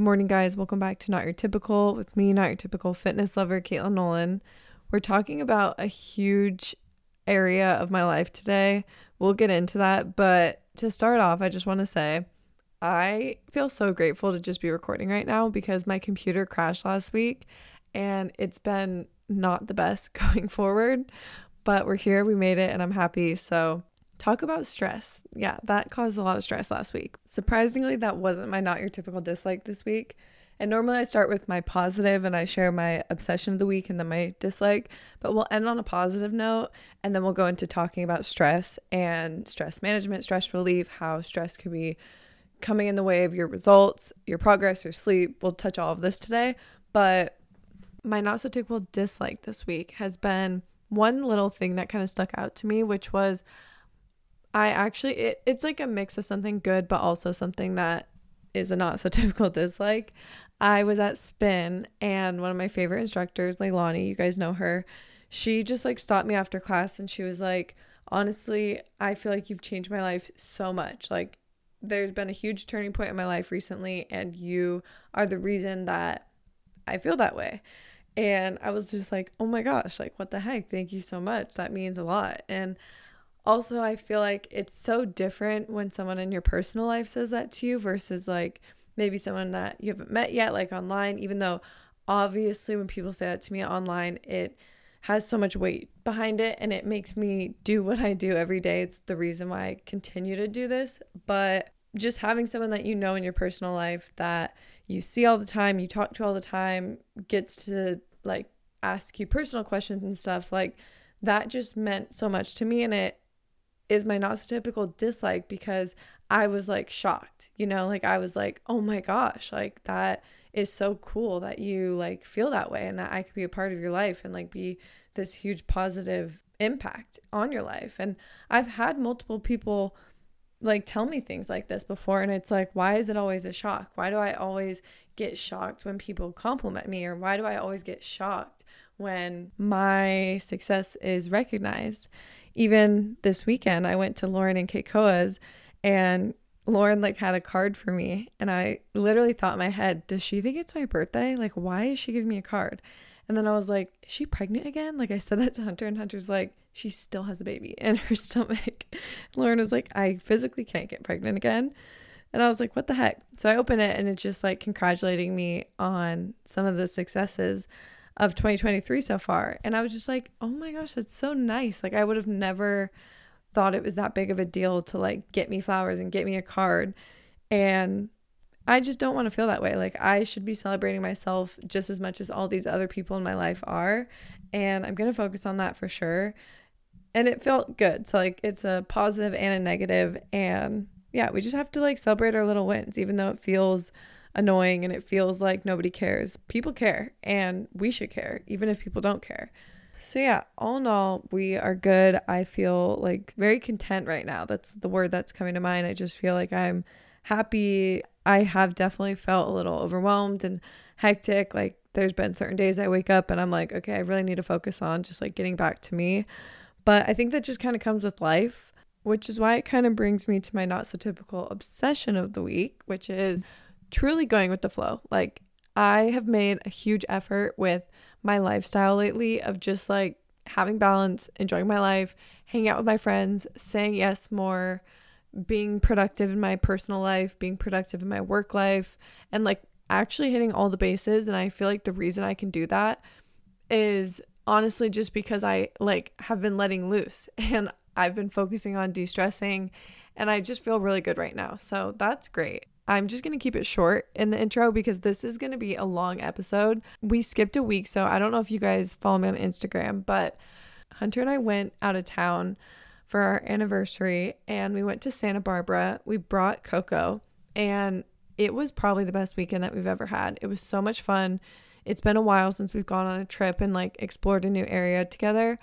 Good morning, guys. Welcome back to Not Your Typical with me, Not Your Typical Fitness Lover, Katelynn Nolan. We're talking about a huge area of my life today. We'll get into that, but to start off, I just want to say I feel so grateful to just be recording right now because my computer crashed last week and it's been not the best going forward, but we're here, we made it, and I'm happy. So, talk about stress. Yeah, that caused a lot of stress last week. Surprisingly, that wasn't my not your typical dislike this week. And normally I start with my positive and I share my obsession of the week and then my dislike, but we'll end on a positive note and then we'll go into talking about stress and stress management, stress relief, how stress could be coming in the way of your results, your progress, your sleep. We'll touch all of this today, but my not so typical dislike this week has been one little thing that kind of stuck out to me, which was I actually it, it's like a mix of something good but also something that is a not so typical dislike. I was at spin and one of my favorite instructors, Leilani, you guys know her, she just like stopped me after class and she was like, honestly, I feel like you've changed my life so much. Like there's been a huge turning point in my life recently and you are the reason that I feel that way. And I was just like, oh my gosh, like what the heck? Thank you so much. That means a lot. And also, I feel like it's so different when someone in your personal life says that to you versus like maybe someone that you haven't met yet, like online, even though obviously when people say that to me online, it has so much weight behind it and it makes me do what I do every day. It's the reason why I continue to do this. But just having someone that you know in your personal life that you see all the time, you talk to all the time, gets to like ask you personal questions and stuff, like that just meant so much to me. And it is my not so typical dislike because I was like shocked, you know, like I was like, oh my gosh, like that is so cool that you like feel that way and that I could be a part of your life and like be this huge positive impact on your life. And I've had multiple people like tell me things like this before and it's like why is it always a shock? Why do I always get shocked when people compliment me or why do I always get shocked when my success is recognized? Even this weekend I went to Lauren and Keikoa's and Lauren like had a card for me and I literally thought in my head, does she think it's my birthday? Like why is she giving me a card? And then I was like, is she pregnant again? Like I said that to Hunter and Hunter's like, she still has a baby in her stomach. Lauren was like, I physically can't get pregnant again. And I was like, what the heck? So I open it and it's just like congratulating me on some of the successes of 2023 so far. And I was just like, oh my gosh, that's so nice. Like I would have never thought it was that big of a deal to like get me flowers and get me a card. And I just don't want to feel that way. Like I should be celebrating myself just as much as all these other people in my life are. And I'm going to focus on that for sure. And it felt good. So like it's a positive and a negative and yeah, we just have to like celebrate our little wins even though it feels annoying and it feels like nobody cares. People care and we should care even if people don't care. So yeah, all in all, we are good. I feel like very content right now. That's the word that's coming to mind. I just feel like I'm happy. I have definitely felt a little overwhelmed and hectic. Like there's been certain days I wake up and I'm like, okay, I really need to focus on just like getting back to me. But I think that just kind of comes with life, which is why it kind of brings me to my not so typical obsession of the week, which is truly going with the flow. Like I have made a huge effort with my lifestyle lately of just like having balance, enjoying my life, hanging out with my friends, saying yes more, being productive in my personal life, being productive in my work life, and like actually hitting all the bases. And I feel like the reason I can do that is honestly just because I like have been letting loose and I've been focusing on de stressing and I just feel really good right now. So that's great. I'm just going to keep it short in the intro because this is going to be a long episode. We skipped a week, so I don't know if you guys follow me on Instagram, but Hunter and I went out of town for our anniversary and we went to Santa Barbara. We brought Coco and it was probably the best weekend that we've ever had. It was so much fun. It's been a while since we've gone on a trip and like explored a new area together.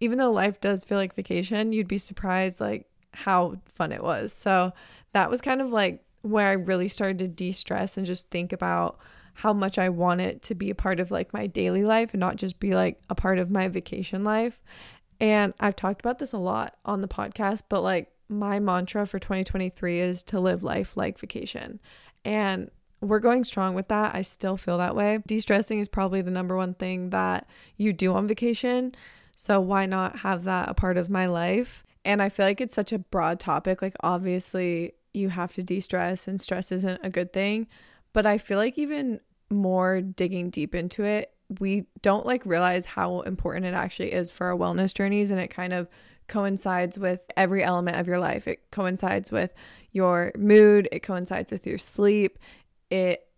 Even though life does feel like vacation, you'd be surprised like how fun it was. So that was kind of like where I really started to de-stress and just think about how much I want it to be a part of like my daily life and not just be like a part of my vacation life. And I've talked about this a lot on the podcast, but like my mantra for 2023 is to live life like vacation. And we're going strong with that. I still feel that way. De stressing is probably the number one thing that you do on vacation. So why not have that a part of my life? And I feel like it's such a broad topic. Like, obviously, you have to de stress, and stress isn't a good thing. But I feel like even more digging deep into it, we don't like realize how important it actually is for our wellness journeys and it kind of coincides with every element of your life. It coincides with your mood, it coincides with your sleep. It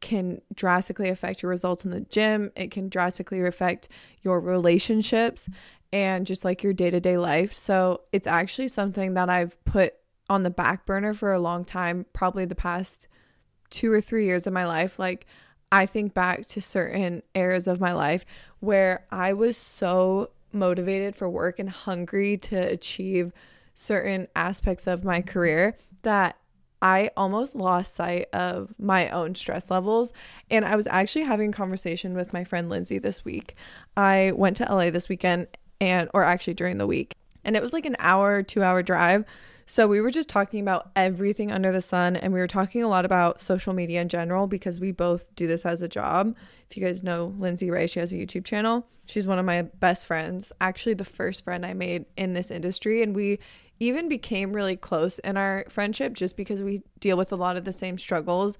can drastically affect your results in the gym. It can drastically affect your relationships and just like your day-to-day life. So, it's actually something that I've put on the back burner for a long time, probably the past 2 or 3 years of my life. Like I think back to certain eras of my life where I was so motivated for work and hungry to achieve certain aspects of my career that I almost lost sight of my own stress levels. And I was actually having a conversation with my friend Lindsay this week. I went to LA this weekend and or actually during the week. And it was like an hour, 2 hour drive. So we were just talking about everything under the sun and we were talking a lot about social media in general because we both do this as a job. If you guys know Lindsay Ray, she has a YouTube channel. She's one of my best friends, actually the first friend I made in this industry and we even became really close in our friendship just because we deal with a lot of the same struggles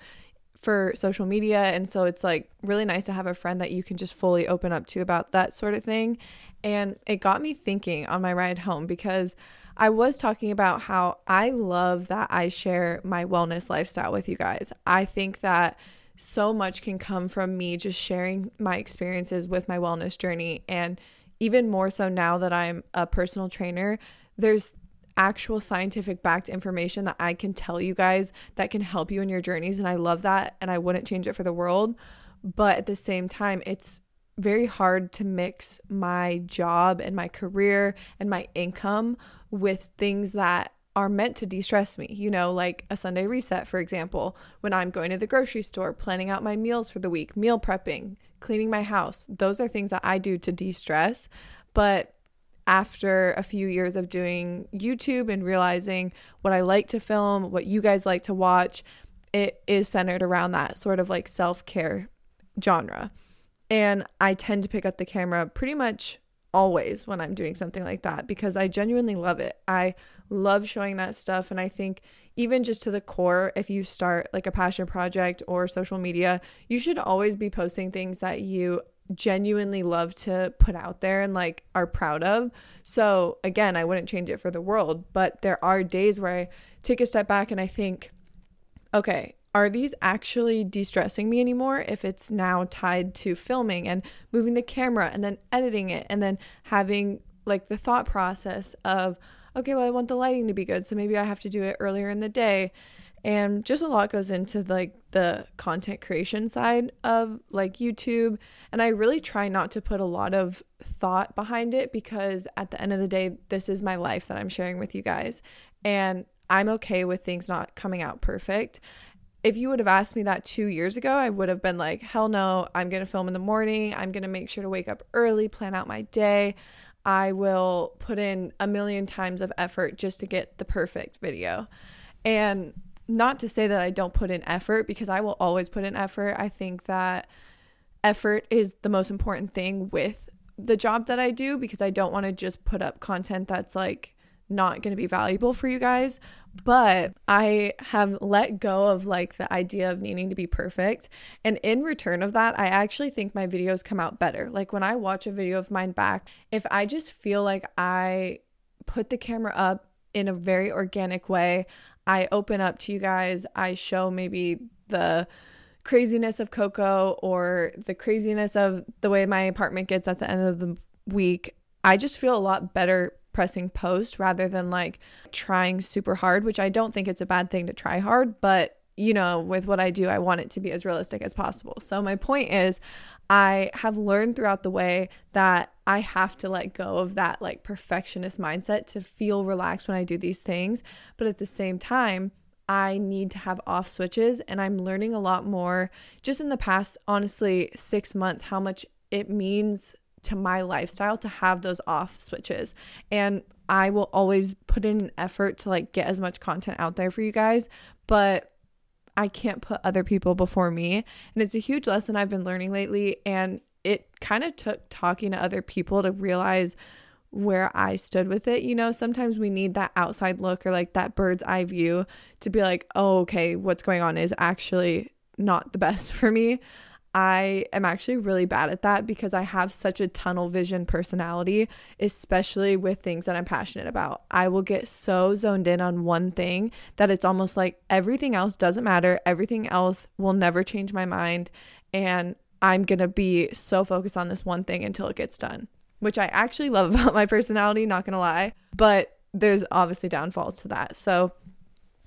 for social media and so it's like really nice to have a friend that you can just fully open up to about that sort of thing and it got me thinking on my ride home because I was talking about how I love that I share my wellness lifestyle with you guys. I think that so much can come from me just sharing my experiences with my wellness journey. And even more so now that I'm a personal trainer, there's actual scientific backed information that I can tell you guys that can help you in your journeys. And I love that. And I wouldn't change it for the world. But at the same time, it's very hard to mix my job and my career and my income with things that are meant to de stress me, you know, like a Sunday reset, for example, when I'm going to the grocery store, planning out my meals for the week, meal prepping, cleaning my house. Those are things that I do to de stress. But after a few years of doing YouTube and realizing what I like to film, what you guys like to watch, it is centered around that sort of like self care genre. And I tend to pick up the camera pretty much always when I'm doing something like that because I genuinely love it. I love showing that stuff. And I think, even just to the core, if you start like a passion project or social media, you should always be posting things that you genuinely love to put out there and like are proud of. So, again, I wouldn't change it for the world, but there are days where I take a step back and I think, okay, are these actually de stressing me anymore if it's now tied to filming and moving the camera and then editing it and then having like the thought process of, okay, well, I want the lighting to be good. So maybe I have to do it earlier in the day. And just a lot goes into like the content creation side of like YouTube. And I really try not to put a lot of thought behind it because at the end of the day, this is my life that I'm sharing with you guys. And I'm okay with things not coming out perfect if you would have asked me that two years ago, I would have been like, hell no, I'm going to film in the morning. I'm going to make sure to wake up early, plan out my day. I will put in a million times of effort just to get the perfect video. And not to say that I don't put in effort because I will always put in effort. I think that effort is the most important thing with the job that I do because I don't want to just put up content that's like not going to be valuable for you guys. But I have let go of like the idea of needing to be perfect. And in return of that, I actually think my videos come out better. Like when I watch a video of mine back, if I just feel like I put the camera up in a very organic way, I open up to you guys, I show maybe the craziness of Coco or the craziness of the way my apartment gets at the end of the week, I just feel a lot better pressing post rather than like trying super hard, which I don't think it's a bad thing to try hard, but you know, with what I do, I want it to be as realistic as possible. So my point is I have learned throughout the way that I have to let go of that like perfectionist mindset to feel relaxed when I do these things, but at the same time, I need to have off switches and I'm learning a lot more just in the past honestly 6 months how much it means to my lifestyle to have those off switches. And I will always put in an effort to like get as much content out there for you guys, but I can't put other people before me. And it's a huge lesson I've been learning lately and it kind of took talking to other people to realize where I stood with it. You know, sometimes we need that outside look or like that bird's eye view to be like, oh, okay, what's going on is actually not the best for me. I am actually really bad at that because I have such a tunnel vision personality, especially with things that I'm passionate about. I will get so zoned in on one thing that it's almost like everything else doesn't matter. Everything else will never change my mind. And I'm going to be so focused on this one thing until it gets done which I actually love about my personality, not gonna lie. But there's obviously downfalls to that. So,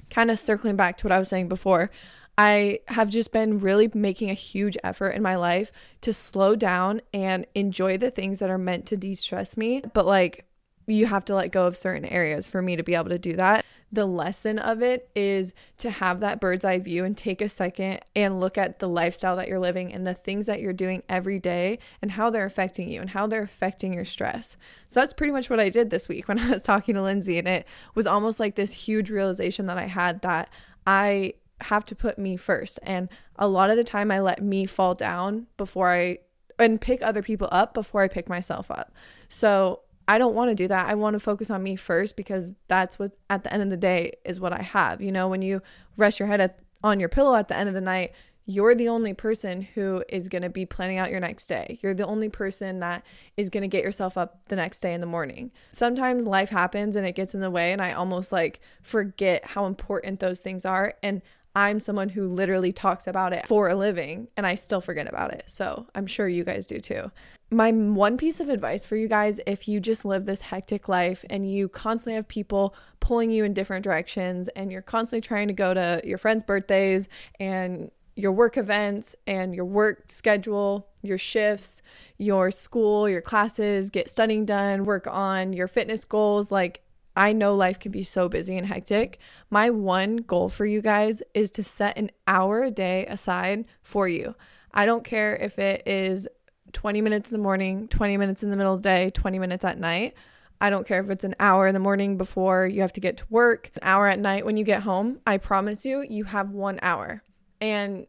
kind of circling back to what I was saying before, I have just been really making a huge effort in my life to slow down and enjoy the things that are meant to de stress me, but like you have to let go of certain areas for me to be able to do that. The lesson of it is to have that bird's eye view and take a second and look at the lifestyle that you're living and the things that you're doing every day and how they're affecting you and how they're affecting your stress. So that's pretty much what I did this week when I was talking to Lindsay. And it was almost like this huge realization that I had that I have to put me first. And a lot of the time I let me fall down before I and pick other people up before I pick myself up. So I don't want to do that. I want to focus on me first because that's what at the end of the day is what I have. You know, when you rest your head at, on your pillow at the end of the night, you're the only person who is going to be planning out your next day. You're the only person that is going to get yourself up the next day in the morning. Sometimes life happens and it gets in the way and I almost like forget how important those things are and I'm someone who literally talks about it for a living and I still forget about it. So I'm sure you guys do too. My one piece of advice for you guys if you just live this hectic life and you constantly have people pulling you in different directions and you're constantly trying to go to your friends' birthdays and your work events and your work schedule, your shifts, your school, your classes, get studying done, work on your fitness goals, like I know life can be so busy and hectic. My one goal for you guys is to set an hour a day aside for you. I don't care if it is 20 minutes in the morning, 20 minutes in the middle of the day, 20 minutes at night. I don't care if it's an hour in the morning before you have to get to work, an hour at night when you get home. I promise you, you have one hour. And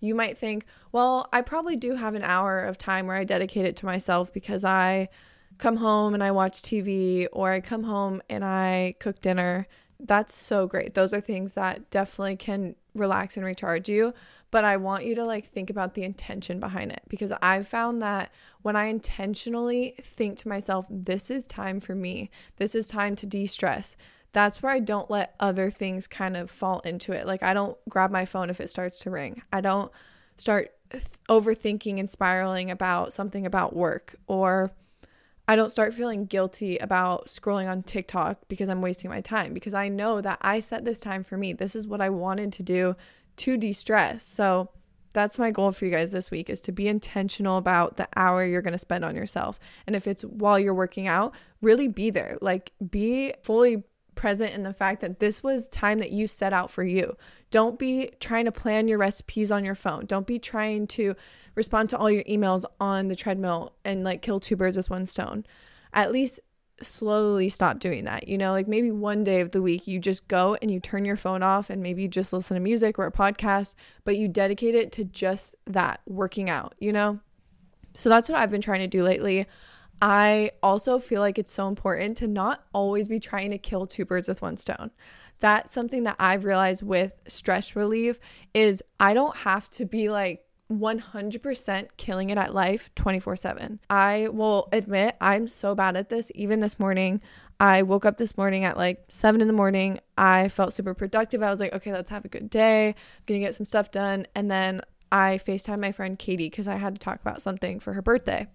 you might think, well, I probably do have an hour of time where I dedicate it to myself because I come home and I watch TV or I come home and I cook dinner. That's so great. Those are things that definitely can relax and recharge you. But I want you to like think about the intention behind it because I've found that when I intentionally think to myself, this is time for me, this is time to de stress, that's where I don't let other things kind of fall into it. Like I don't grab my phone if it starts to ring, I don't start overthinking and spiraling about something about work or I don't start feeling guilty about scrolling on TikTok because I'm wasting my time because I know that I set this time for me. This is what I wanted to do to de-stress. So that's my goal for you guys this week is to be intentional about the hour you're going to spend on yourself. And if it's while you're working out, really be there. Like be fully present in the fact that this was time that you set out for you. Don't be trying to plan your recipes on your phone. Don't be trying to respond to all your emails on the treadmill and like kill two birds with one stone. At least slowly stop doing that. You know, like maybe one day of the week you just go and you turn your phone off and maybe you just listen to music or a podcast, but you dedicate it to just that working out, you know? So that's what I've been trying to do lately. I also feel like it's so important to not always be trying to kill two birds with one stone. That's something that I've realized with stress relief is I don't have to be like 100% killing it at life 24/7. I will admit I'm so bad at this even this morning. I woke up this morning at like 7 in the morning. I felt super productive. I was like, "Okay, let's have a good day. I'm to get some stuff done." And then I FaceTime my friend Katie cuz I had to talk about something for her birthday.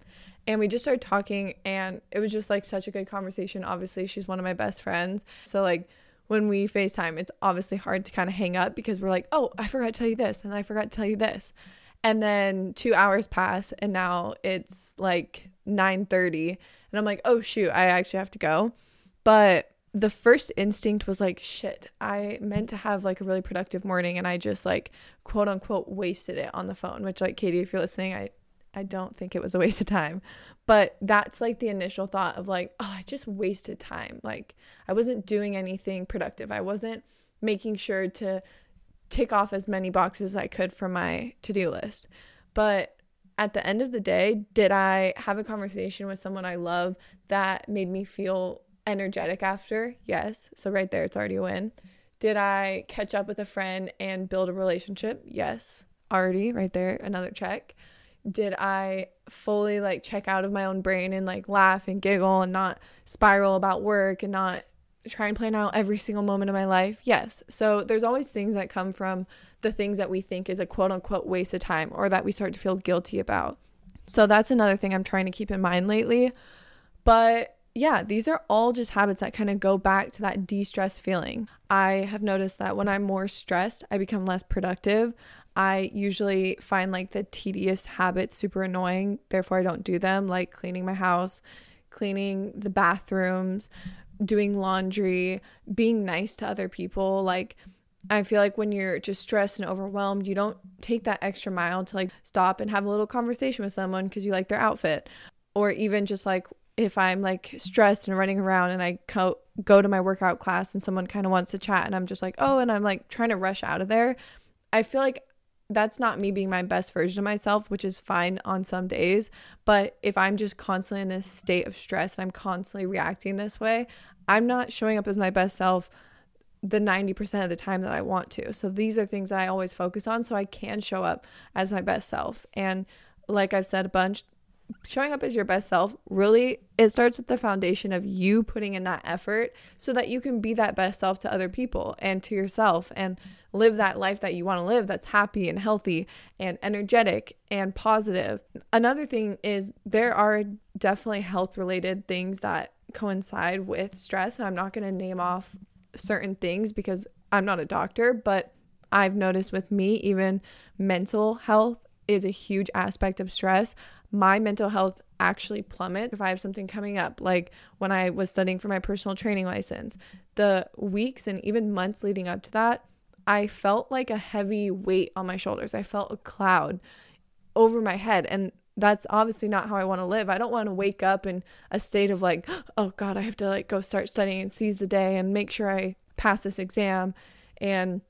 And we just started talking and it was just like such a good conversation. Obviously, she's one of my best friends. So like when we FaceTime, it's obviously hard to kind of hang up because we're like, "Oh, I forgot to tell you this and I forgot to tell you this." And then 2 hours pass and now it's like 9:30 and I'm like, "Oh shoot, I actually have to go." But the first instinct was like, shit, I meant to have like a really productive morning and I just like quote unquote wasted it on the phone, which like Katie, if you're listening, I I don't think it was a waste of time. But that's like the initial thought of like, oh, I just wasted time. Like I wasn't doing anything productive. I wasn't making sure to tick off as many boxes as I could from my to-do list. But at the end of the day, did I have a conversation with someone I love that made me feel energetic after? Yes. So right there it's already a win. Did I catch up with a friend and build a relationship? Yes. Already right there another check did I fully like check out of my own brain and like laugh and giggle and not spiral about work and not try and plan out every single moment of my life? Yes. So there's always things that come from the things that we think is a quote unquote waste of time or that we start to feel guilty about. So that's another thing I'm trying to keep in mind lately. But yeah, these are all just habits that kind of go back to that de stress feeling. I have noticed that when I'm more stressed, I become less productive. I usually find like the tedious habits super annoying, therefore, I don't do them, like cleaning my house, cleaning the bathrooms, doing laundry, being nice to other people. Like, I feel like when you're just stressed and overwhelmed, you don't take that extra mile to like stop and have a little conversation with someone because you like their outfit. Or even just like if I'm like stressed and running around and I co- go to my workout class and someone kind of wants to chat and I'm just like, oh, and I'm like trying to rush out of there. I feel like that's not me being my best version of myself, which is fine on some days. But if I'm just constantly in this state of stress and I'm constantly reacting this way, I'm not showing up as my best self the 90% of the time that I want to. So these are things that I always focus on so I can show up as my best self. And like I've said a bunch, showing up as your best self really it starts with the foundation of you putting in that effort so that you can be that best self to other people and to yourself and live that life that you want to live that's happy and healthy and energetic and positive. Another thing is there are definitely health related things that coincide with stress. And I'm not going to name off certain things because I'm not a doctor, but I've noticed with me, even mental health is a huge aspect of stress. My mental health actually plummet if I have something coming up, like when I was studying for my personal training license. The weeks and even months leading up to that, I felt like a heavy weight on my shoulders. I felt a cloud over my head. And that's obviously not how I want to live. I don't want to wake up in a state of like, oh God, I have to like go start studying and seize the day and make sure I pass this exam. And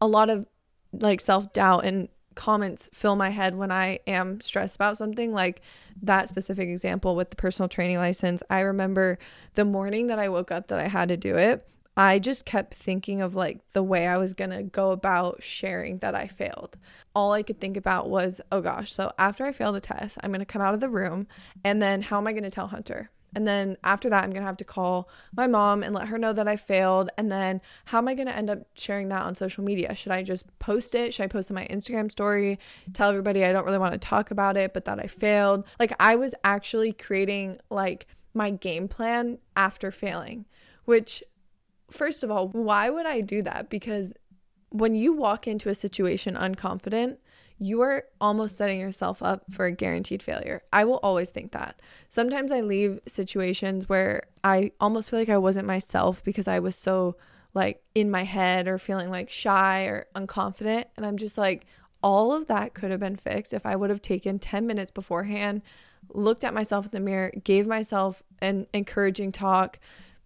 a lot of like self doubt and comments fill my head when I am stressed about something. Like that specific example with the personal training license. I remember the morning that I woke up that I had to do it. I just kept thinking of like the way I was to go about sharing that I failed. All I could think about was, oh gosh, so after I fail the test, I'm to come out of the room and then how am I to tell Hunter? And then after that, I'm going to have to call my mom and let her know that I failed. And then how am I going to end up sharing that on social media? Should I just post it? Should I post on my Instagram story? Tell everybody I don't really want to talk about it, but that I failed? Like I was actually creating like my game plan after failing, which first of all, why would I do that? Because when you walk into a situation unconfident, you are almost setting yourself up for a guaranteed failure. I will always think that. Sometimes I leave situations where I almost feel like I wasn't myself because I was so like in my head or feeling like shy or unconfident. And I'm just like, all of that could have been fixed if I would have taken 10 minutes beforehand, looked at myself in the mirror, gave myself an encouraging talk,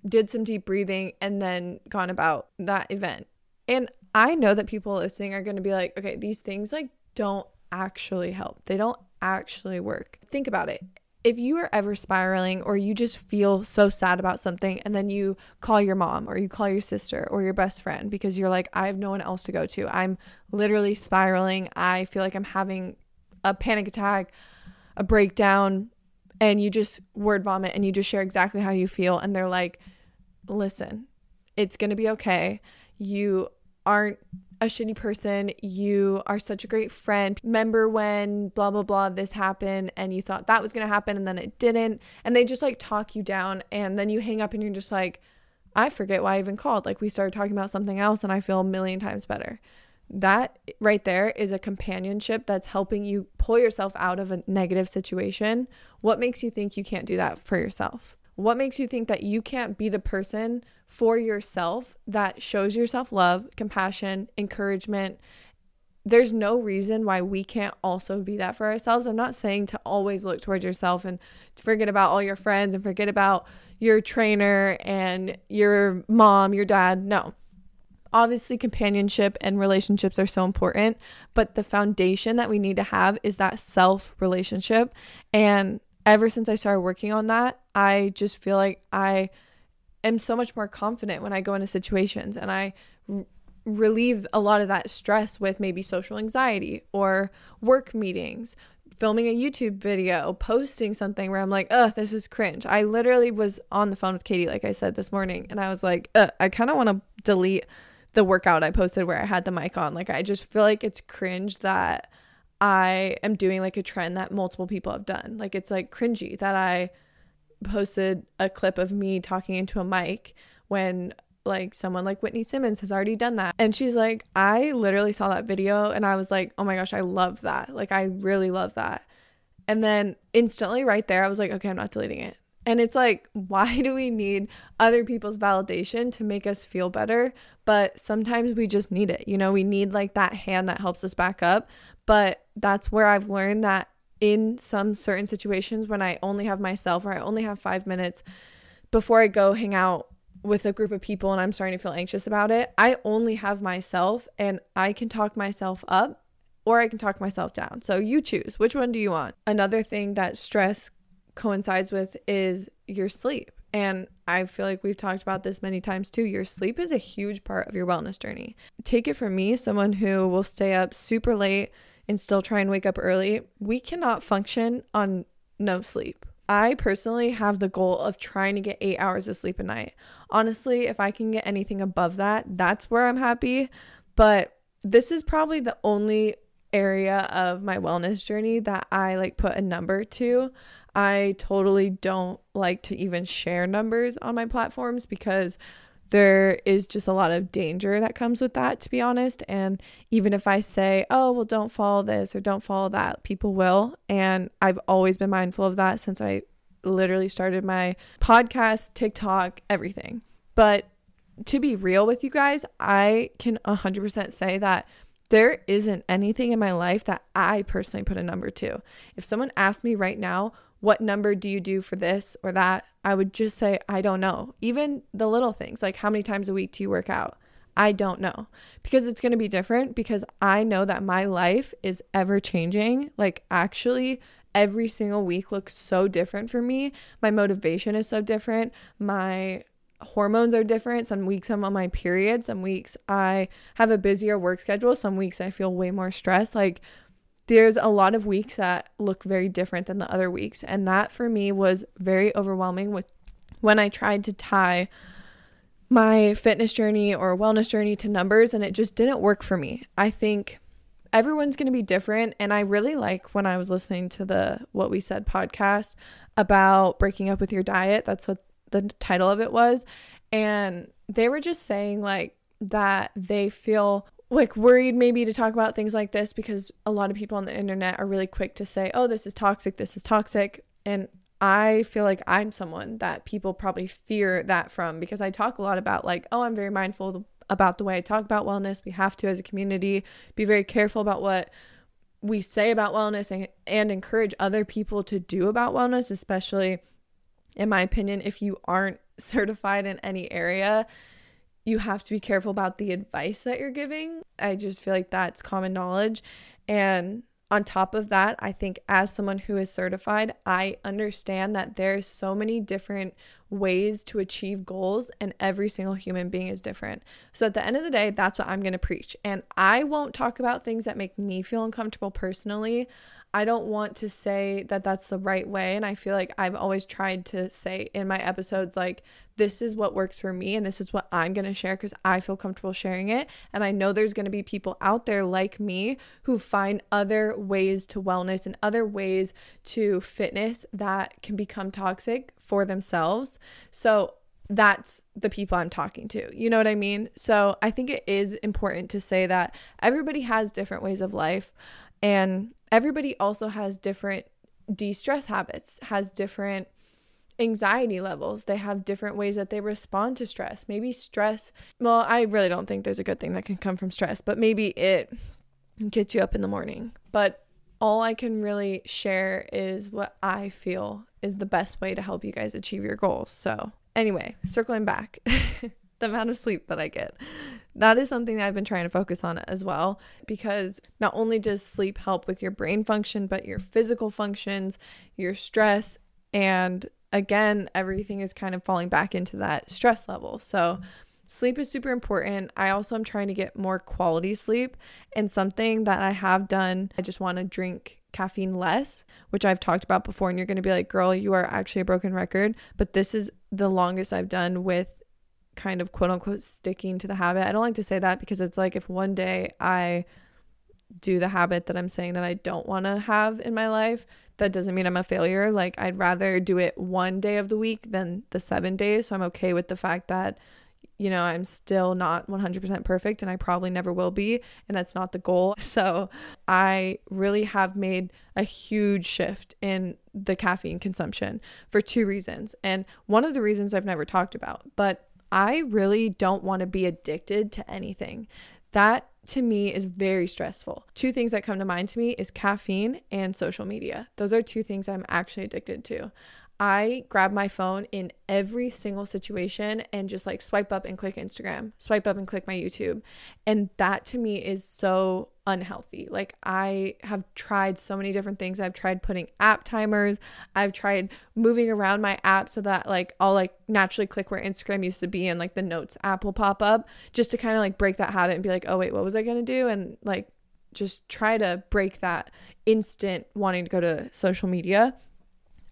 did some deep breathing, and then gone about that event. And I know that people listening are going to be like, okay, these things like don't actually help. They don't actually work. Think about it. if you are ever spiraling or you just feel so sad about something and then you call your mom or you call your sister or your best friend because you're like, I have no one else to go to. I'm literally spiraling. I feel like I'm having a panic attack, a breakdown, and you just word vomit and you just share exactly how you feel. And they're like, listen, it's going to be okay. You aren't a shitty person. You are such a great friend. Remember when blah, blah, blah, this happened and you thought that was going to happen and then it didn't. And they just like talk you down. And then you hang up and you're just like, I forget why I even called. Like we started talking about something else and I feel a million times better. That right there is a companionship that's helping you pull yourself out of a negative situation. What makes you think you can't do that for yourself? What makes you think that you can't be the person for yourself that shows yourself love, compassion, encouragement? There's no reason why we can't also be that for ourselves. I'm not saying to always look towards yourself and forget about all your friends and forget about your trainer and your mom, your dad. No. Obviously, companionship and relationships are so important, but the foundation that we need to have is that self relationship. And ever since I started working on that, I just feel like I am so much more confident when I go into situations and I r- relieve a lot of that stress with maybe social anxiety or work meetings, filming a YouTube video, posting something where I'm like, ugh, this is cringe. I literally was on the phone with Katie, like I said this morning, and I was like, I kind of want to delete the workout I posted where I had the mic on. Like, I just feel like it's cringe that I am doing like a trend that multiple people have done. Like it's like cringy that I posted a clip of me talking into a mic when like someone like Whitney Simmons has already done that. And she's like, I literally saw that video and I was like, oh my gosh, I love that. Like, I really love that. And then instantly right there, I was like, okay, I'm not deleting it. And it's like, why do we need other people's validation to make us feel better? But sometimes we just need it. You know, we need like that hand that helps us back up. But that's where I've learned that in some certain situations when I only have myself or I only have five minutes before I go hang out with a group of people and I'm starting to feel anxious about it, I only have myself and I can talk myself up or I can talk myself down. So you choose. Which one do you want? Another thing that stress coincides with is your sleep. And I feel like we've talked about this many times too. Your sleep is a huge part of your wellness journey. Take it from me, someone who will stay up super late and still try and wake up early, we cannot function on no sleep. I personally have the goal of trying to get eight hours of sleep a night. Honestly, if I can get anything above that, that's where I'm happy. But this is probably the only area of my wellness journey that I like put a number to. I totally don't like to even share numbers on my platforms because there is just a lot of danger that comes with that, to be honest. And even if I say, oh, well, don't follow this or don't follow that, people will. And I've always been mindful of that since I literally started my podcast, TikTok, everything. But to be real with you guys, I can 100% say that there isn't anything in my life that I personally put a number to. If someone asked me right now, what number do you do for this or that? I would just say, I don't know. Even the little things, like how many times a week do you work out? I don't know because it's going to be different because I know that my life is ever changing. Like, actually, every single week looks so different for me. My motivation is so different. My hormones are different. Some weeks I'm on my period. Some weeks I have a busier work schedule. Some weeks I feel way more stressed. Like, there's a lot of weeks that look very different than the other weeks. And that for me was very overwhelming with when I tried to tie my fitness journey or wellness journey to numbers and it just didn't work for me. I think everyone's going to be different and I really like when I was listening to the what we said podcast about breaking up with your diet. That's what the title of it was and they were just saying like that they feel like worried maybe to talk about things like this because a lot of people on the internet are really quick to say, "Oh, this is toxic, this is toxic." And I feel like I'm someone that people probably fear that from because I talk a lot about like, "Oh, I'm very mindful about the way I talk about wellness. We have to as a community be very careful about what we say about wellness and, and encourage other people to do about wellness, especially in my opinion if you aren't certified in any area you have to be careful about the advice that you're giving. I just feel like that's common knowledge. And on top of that, I think as someone who is certified, I understand that there's so many different ways to achieve goals and every single human being is different. So at the end of the day, that's what I'm going to preach. And I won't talk about things that make me feel uncomfortable personally. I don't want to say that that's the right way. And I feel like I've always tried to say in my episodes, like, this is what works for me and this is what I'm going to share because I feel comfortable sharing it. And I know there's going to be people out there like me who find other ways to wellness and other ways to fitness that can become toxic for themselves. So that's the people I'm talking to. You know what I mean? So I think it is important to say that everybody has different ways of life. And everybody also has different de stress habits, has different anxiety levels. They have different ways that they respond to stress. Maybe stress, well, I really don't think there's a good thing that can come from stress, but maybe it gets you up in the morning. But all I can really share is what I feel is the best way to help you guys achieve your goals. So, anyway, circling back, the amount of sleep that I get that is something that I've been trying to focus on as well because not only does sleep help with your brain function, but your physical functions, your stress, and again, everything is kind of falling back into that stress level. So, sleep is super important. I also am trying to get more quality sleep, and something that I have done, I just want to drink caffeine less, which I've talked about before. And you're going to be like, girl, you are actually a broken record. But this is the longest I've done with kind of quote unquote sticking to the habit. I don't like to say that because it's like if one day I do the habit that I'm saying that I don't want to have in my life, that doesn't mean I'm a failure. Like I'd rather do it one day of the week than the 7 days. So I'm okay with the fact that you know, I'm still not 100% perfect and I probably never will be. And that's not the goal. So I really have made a huge shift in the caffeine consumption for two reasons. And one of the reasons I've never talked about, but I really don't want to be addicted to anything. That to me is very stressful. Two things that come to mind to me is caffeine and social media. Those are two things I'm actually addicted to. I grab my phone in every single situation and just like swipe up and click Instagram, swipe up and click my YouTube. And that to me is so unhealthy. Like I have tried so many different things. I've tried putting app timers. I've tried moving around my app so that like I'll like naturally click where Instagram used to be and like the notes app will pop up just to kind of like break that habit and be like, "Oh wait, what was I going to do?" and like just try to break that instant wanting to go to social media.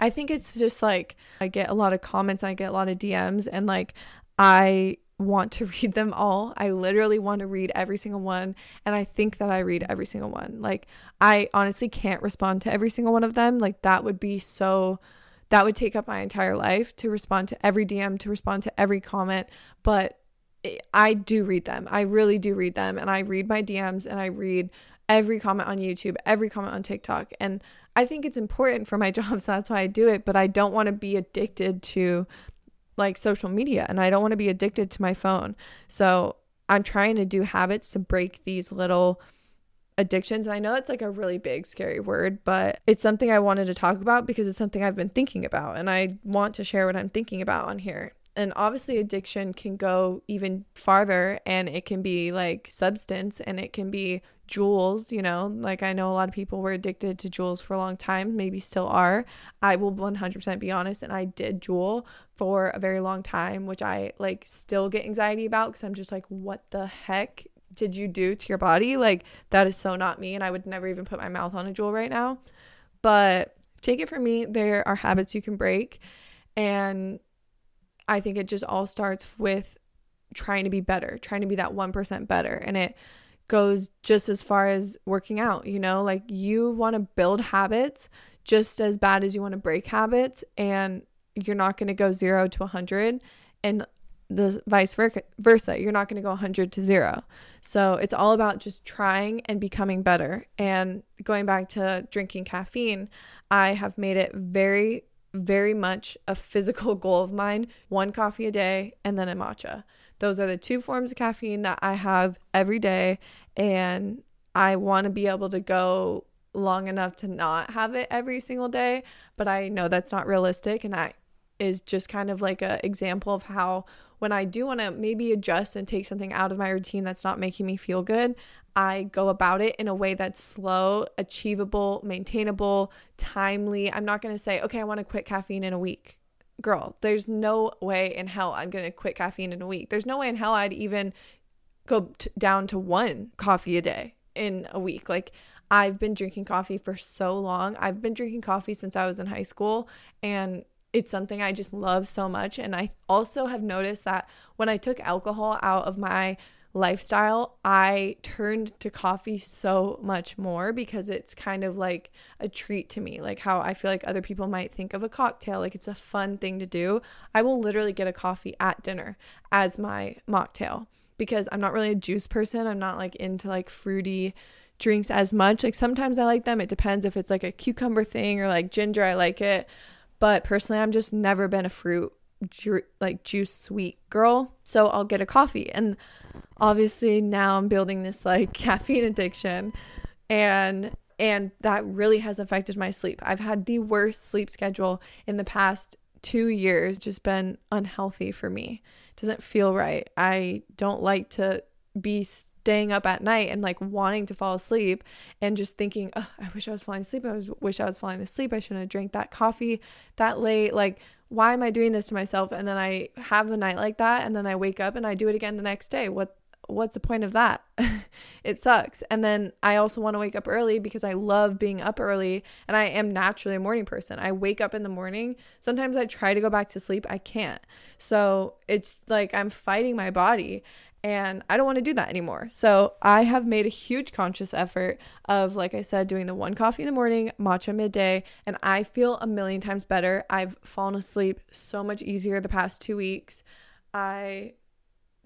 I think it's just like I get a lot of comments, I get a lot of DMs and like I want to read them all. I literally want to read every single one. And I think that I read every single one. Like, I honestly can't respond to every single one of them. Like, that would be so, that would take up my entire life to respond to every DM, to respond to every comment. But I do read them. I really do read them. And I read my DMs and I read every comment on YouTube, every comment on TikTok. And I think it's important for my job. So that's why I do it. But I don't want to be addicted to like social media and I don't want to be addicted to my phone. So I'm trying to do habits to break these little addictions. And I know it's like a really big, scary word, but it's something I wanted to talk about because it's something I've been thinking about and I want to share what I'm thinking about on here and obviously addiction can go even farther and it can be like substance and it can be Juuls you know like i know a lot of people were addicted to Juuls for a long time maybe still are i will 100% be honest and i did Juul for a very long time which i like still get anxiety about because i'm just like what the heck did you do to your body like that is so not me and i would never even put my mouth on a Juul right now but take it from me there are habits you can break and I think it just all starts with trying to be better, trying to be that 1% better. And it goes just as far as working out, you know, like you want to build habits just as bad as you want to break habits. And you're not going to go zero to 100 and the vice versa. You're not going to go 100 to zero. So it's all about just trying and becoming better. And going back to drinking caffeine, I have made it very very much a physical goal of mine one coffee a day and then a matcha. Those are the two forms of caffeine that I have every day. And I want to be able to go long enough to not have it every single day. But I know that's not realistic. And that is just kind of like a example of how when I do want to maybe adjust and take something out of my routine that's not making me feel good, I go about it in a way that's slow, achievable, maintainable, timely. I'm not going to say, okay, I want to quit caffeine in a week. Girl, there's no way in hell I'm going to quit caffeine in a week. There's no way in hell I'd even go t- down to one coffee a day in a week. Like, I've been drinking coffee for so long. I've been drinking coffee since I was in high school, and it's something I just love so much. And I also have noticed that when I took alcohol out of my lifestyle, I turned to coffee so much more because it's kind of like a treat to me. Like how I feel like other people might think of a cocktail, like it's a fun thing to do. I will literally get a coffee at dinner as my mocktail because I'm not really a juice person. I'm not like into like fruity drinks as much. Like sometimes I like them. It depends if it's like a cucumber thing or like ginger, I like it. But personally, I'm just never been a fruit ju- like juice sweet girl. So I'll get a coffee. And obviously now I'm building this like caffeine addiction and and that really has affected my sleep. I've had the worst sleep schedule in the past 2 years, just been unhealthy for me. It doesn't feel right. I don't like to be staying up at night and like wanting to fall asleep and just thinking, oh, I wish I was falling asleep. I was, wish I was falling asleep. I shouldn't have drank that coffee that late. Like, why am I doing this to myself? And then I have a night like that, and then I wake up and I do it again the next day. What what's the point of that? it sucks. And then I also want to wake up early because I love being up early and I am naturally a morning person. I wake up in the morning. Sometimes I try to go back to sleep, I can't. So it's like I'm fighting my body and I don't want to do that anymore. So I have made a huge conscious effort of, like I said, doing the one coffee in the morning, matcha midday, and I feel a million times better. I've fallen asleep so much easier the past two weeks. I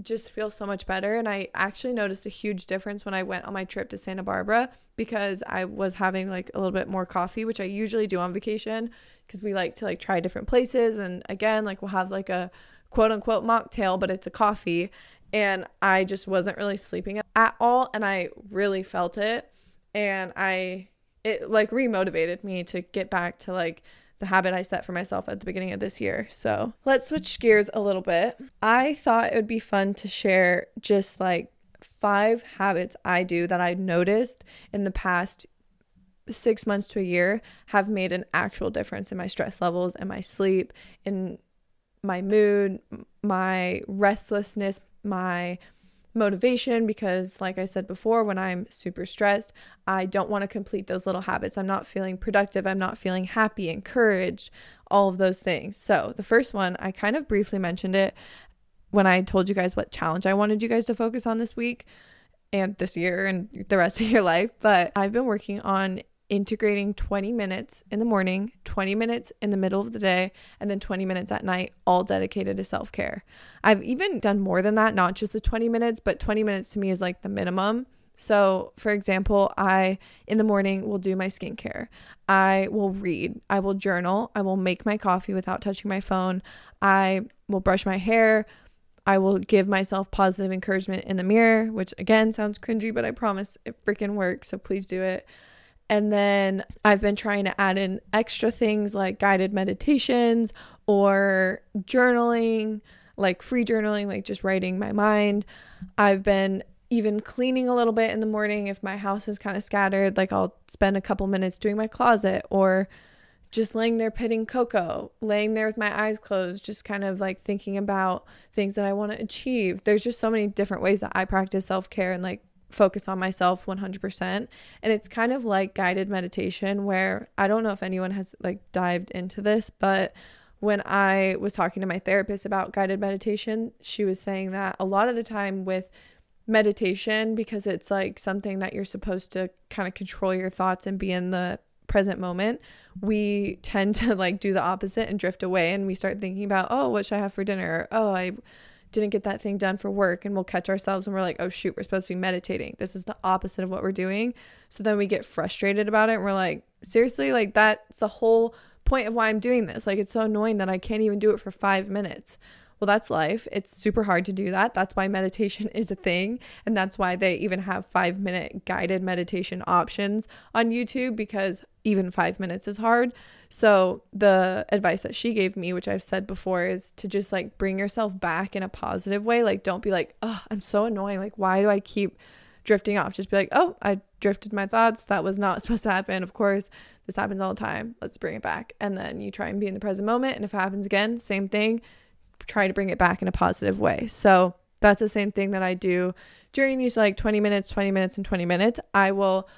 just feel so much better. And I actually noticed a huge difference when I went on my trip to Santa Barbara because I was having like a little bit more coffee, which I usually do on vacation because we like to like try different places. And again, like we'll have like a quote unquote mocktail, but it's a coffee and I just wasn't really sleeping at all and I really felt it and I it like remotivated me to get back to like the habit I set for myself at the beginning of this year. So, let's switch gears a little bit. I thought it would be fun to share just like five habits I do that I noticed in the past six months to a year have made an actual difference in my stress levels and my sleep, in my mood, my restlessness, my motivation because like I said before when I'm super stressed, I don't want to complete those little habits. I'm not feeling productive, I'm not feeling happy, encouraged, all of those things. So, the first one, I kind of briefly mentioned it when I told you guys what challenge I wanted you guys to focus on this week and this year and the rest of your life, but I've been working on integrating 20 minutes in the morning, 20 minutes in the middle of the day, and then 20 minutes at night, all dedicated to self care. I've even done more than that, not just the 20 minutes, but 20 minutes to me is like the minimum. So, for example, I in the morning will do my skincare. I will read. I will journal. I will make my coffee without touching my phone. I will brush my hair. I will give myself positive encouragement in the mirror, which again sounds cringy, but I promise it freaking works. So please do it. And then I've been trying to add in extra things like guided meditations or journaling, like free journaling, like just writing my mind. I've been even cleaning a little bit in the morning if my house is kind of scattered. Like I'll spend a couple minutes doing my closet or just laying there pitting cocoa, laying there with my eyes closed, just kind of like thinking about things that I want to achieve. There's just so many different ways that I practice self care and like focus on myself 100% and it's kind of like guided meditation where I don't know if anyone has like dived into this but when I was talking to my therapist about guided meditation she was saying that a lot of the time with meditation because it's like something that you're supposed to kind of control your thoughts and be in the present moment we tend to like do the opposite and drift away and we start thinking about oh what should I have for dinner? Oh I didn't get that thing done for work and we'll catch ourselves and we're like, oh shoot, we're supposed to be meditating. This is the opposite of what we're doing. So then we get frustrated about it and we're like, seriously, like that's the whole point of why I'm doing this. Like it's so annoying that I can't even do it for five minutes. Well, that's life. It's super hard to do that. That's why meditation is a thing. And that's why they even have five minute guided meditation options on YouTube because even five minutes is hard. So, the advice that she gave me, which I've said before, is to just like bring yourself back in a positive way. Like, don't be like, oh, I'm so annoying. Like, why do I keep drifting off? Just be like, oh, I drifted my thoughts. That was not supposed to happen. Of course, this happens all the time. Let's bring it back. And then you try and be in the present moment. And if it happens again, same thing, try to bring it back in a positive way. So, that's the same thing that I do during these like 20 minutes, 20 minutes, and 20 minutes. I will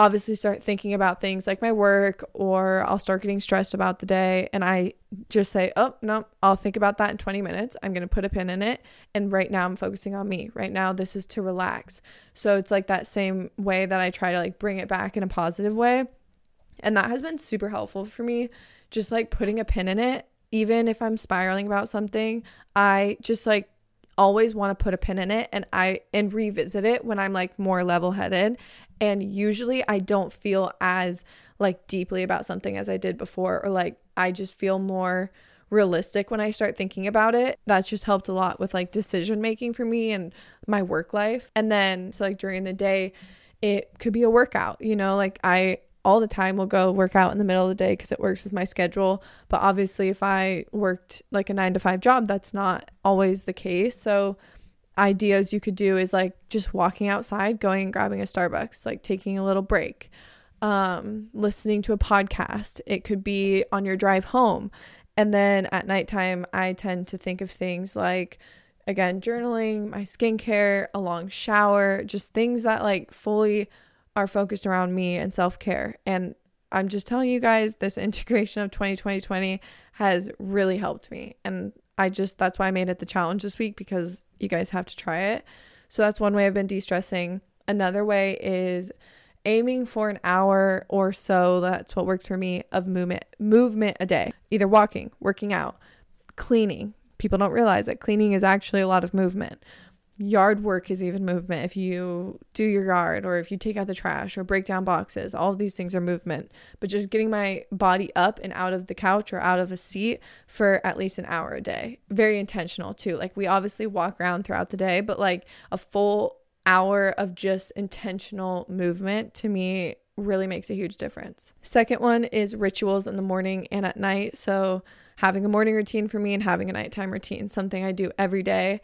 obviously start thinking about things like my work or I'll start getting stressed about the day and I just say, "Oh, no, I'll think about that in 20 minutes. I'm going to put a pin in it and right now I'm focusing on me. Right now this is to relax." So it's like that same way that I try to like bring it back in a positive way. And that has been super helpful for me just like putting a pin in it even if I'm spiraling about something, I just like always want to put a pin in it and I and revisit it when I'm like more level-headed and usually I don't feel as like deeply about something as I did before or like I just feel more realistic when I start thinking about it. That's just helped a lot with like decision making for me and my work life. And then so like during the day it could be a workout, you know, like I all the time will go work out in the middle of the day because it works with my schedule. But obviously, if I worked like a nine to five job, that's not always the case. So ideas you could do is like just walking outside, going and grabbing a Starbucks, like taking a little break, um, listening to a podcast. It could be on your drive home. And then at nighttime, I tend to think of things like, again, journaling, my skincare, a long shower, just things that like fully are focused around me and self care. And I'm just telling you guys, this integration of 2020 has really helped me. And I just, that's why I made it the challenge this week because you guys have to try it. So that's one way I've been de stressing. Another way is aiming for an hour or so that's what works for me of movement movement a day either walking working out cleaning people don't realize that cleaning is actually a lot of movement yard work is even movement. If you do your yard or if you take out the trash or break down boxes all of these things are movement. But just getting my body up and out of the couch or out of a seat for at least an hour a day. Very intentional too. Like we obviously walk around throughout the day but like a full hour of just intentional movement to me really makes a huge difference. Second one is rituals in the morning and at night. So having a morning routine for me and having a nighttime routine something i do every day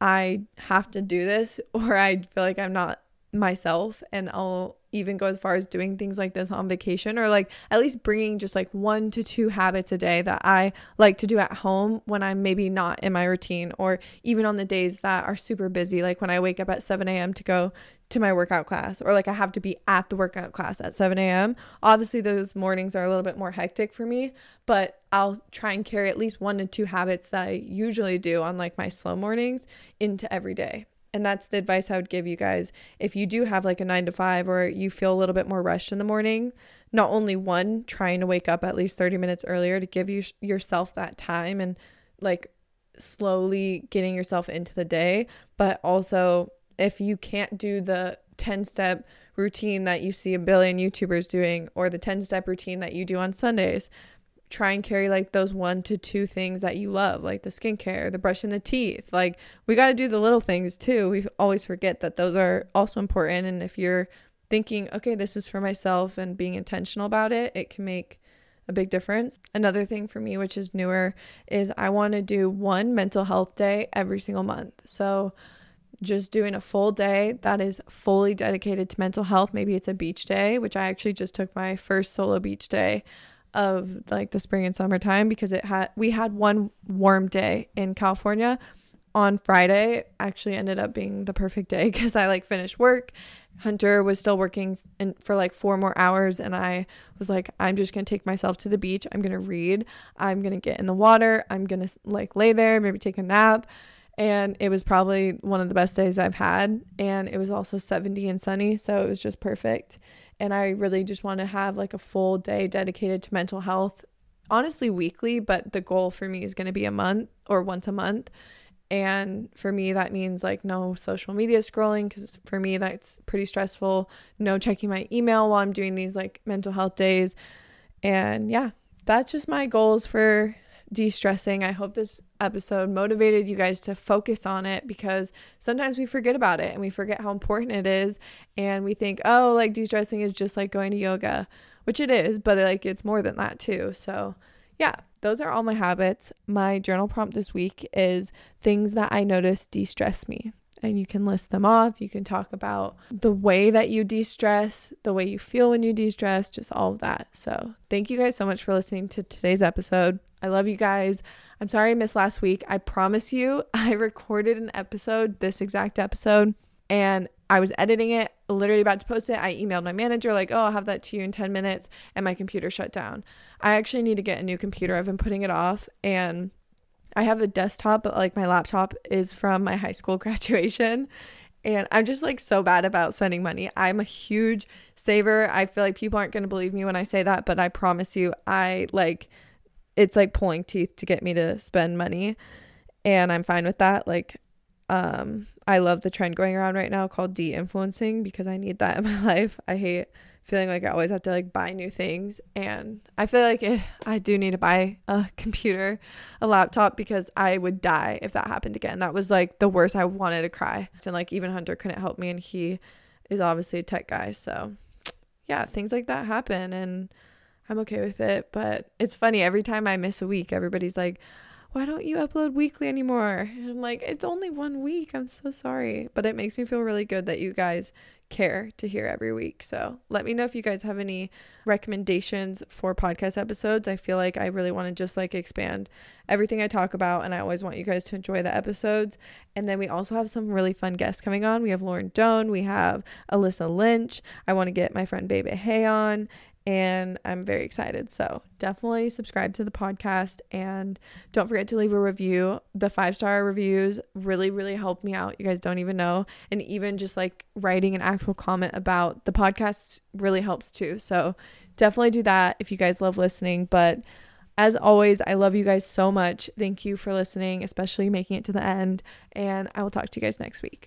I have to do this or I feel like I'm not myself and I'll even go as far as doing things like this on vacation or like at least bringing just like one to two habits a day that I like to do at home when I'm maybe not in my routine or even on the days that are super busy like when I wake up at 7 a.m. to go to my workout class or like I have to be at the workout class at 7 a.m. Obviously, those mornings are a little bit more hectic for me, but I'll try and carry at least one to two habits that I usually do on like my slow mornings into every day. And that's the advice I would give you guys. If you do have like a nine to five or you feel a little bit more rushed in the morning, not only one, trying to wake up at least 30 minutes earlier to give you yourself that time and like slowly getting yourself into the day, but also if you can't do the 10 step routine that you see a billion YouTubers doing or the 10 step routine that you do on Sundays, try and carry like those one to two things that you love, like the skincare, the brushing the teeth. Like we got to do the little things too. We always forget that those are also important. And if you're thinking, okay, this is for myself and being intentional about it, it can make a big difference. Another thing for me, which is newer, is I want to do one mental health day every single month. So, just doing a full day that is fully dedicated to mental health. Maybe it's a beach day, which I actually just took my first solo beach day of like the spring and summertime because it had we had one warm day in California on Friday actually ended up being the perfect day because I like finished work. Hunter was still working in, for like four more hours, and I was like, I'm just gonna take myself to the beach. I'm gonna read. I'm gonna get in the water. I'm gonna like lay there, maybe take a nap and it was probably one of the best days I've had. And it was also 70 and sunny, so it was just perfect. And I really just want to have like a full day dedicated to mental health, honestly, weekly, but the goal for me is going to be a month or once a month. And for me, that means like no social media scrolling because for me, that's pretty stressful. No checking my email while I'm doing these like mental health days. And yeah, that's just my goals for de stressing. I hope this episode motivated you guys to focus on it because sometimes we forget about it and we forget how important it is. And we think, oh, like de stressing is just like going to yoga, which it is, but like it's more than that too. So, yeah, those are all my habits. My journal prompt this week is things that I notice de stress me and you can list them off. You can talk about the way that you de stress, the way you feel when you de stress, just all of that. So, thank you guys so much for listening to today's episode. I love you guys. I'm sorry I missed last week. I promise you, I recorded an episode, this exact episode, and I was editing it, literally about to post it. I emailed my manager, like, oh, I'll have that to you in 10 minutes, and my computer shut down. I actually need to get a new computer. I've been putting it off, and I have a desktop, but like my laptop is from my high school graduation. And I'm just like so bad about spending money. I'm a huge saver. I feel like people aren't going to believe me when I say that, but I promise you, I like it's like pulling teeth to get me to spend money. And I'm fine with that. Like, um, I love the trend going around right now called de influencing because I need that in my life. I hate feeling like I always have to like buy new things. And I feel like eh, I do need to buy a computer, a laptop, because I would die if that happened again. That was like the worst. I wanted to cry. And like even Hunter couldn't help me, and he is obviously a tech guy. So yeah, things like that happen, and I'm okay with it. But it's funny every time I miss a week, everybody's like, why don't you upload weekly anymore? And I'm like, it's only one week. I'm so sorry. But it makes me feel really good that you guys care to hear every week. So let me know if you guys have any recommendations for podcast episodes. I feel like I really want to just like expand everything I talk about, and I always want you guys to enjoy the episodes. And then we also have some really fun guests coming on. We have Lauren Doan, we have Alyssa Lynch. I want to get my friend Baby Hay on, and I'm very excited. So definitely subscribe to the podcast and don't forget to leave a review. The five star reviews really, really help me out. You guys don't even know. And even just like writing an actual comment about the podcast really helps too. So definitely do that if you guys love listening. But as always, I love you guys so much. Thank you for listening, especially making it to the end. And I will talk to you guys next week.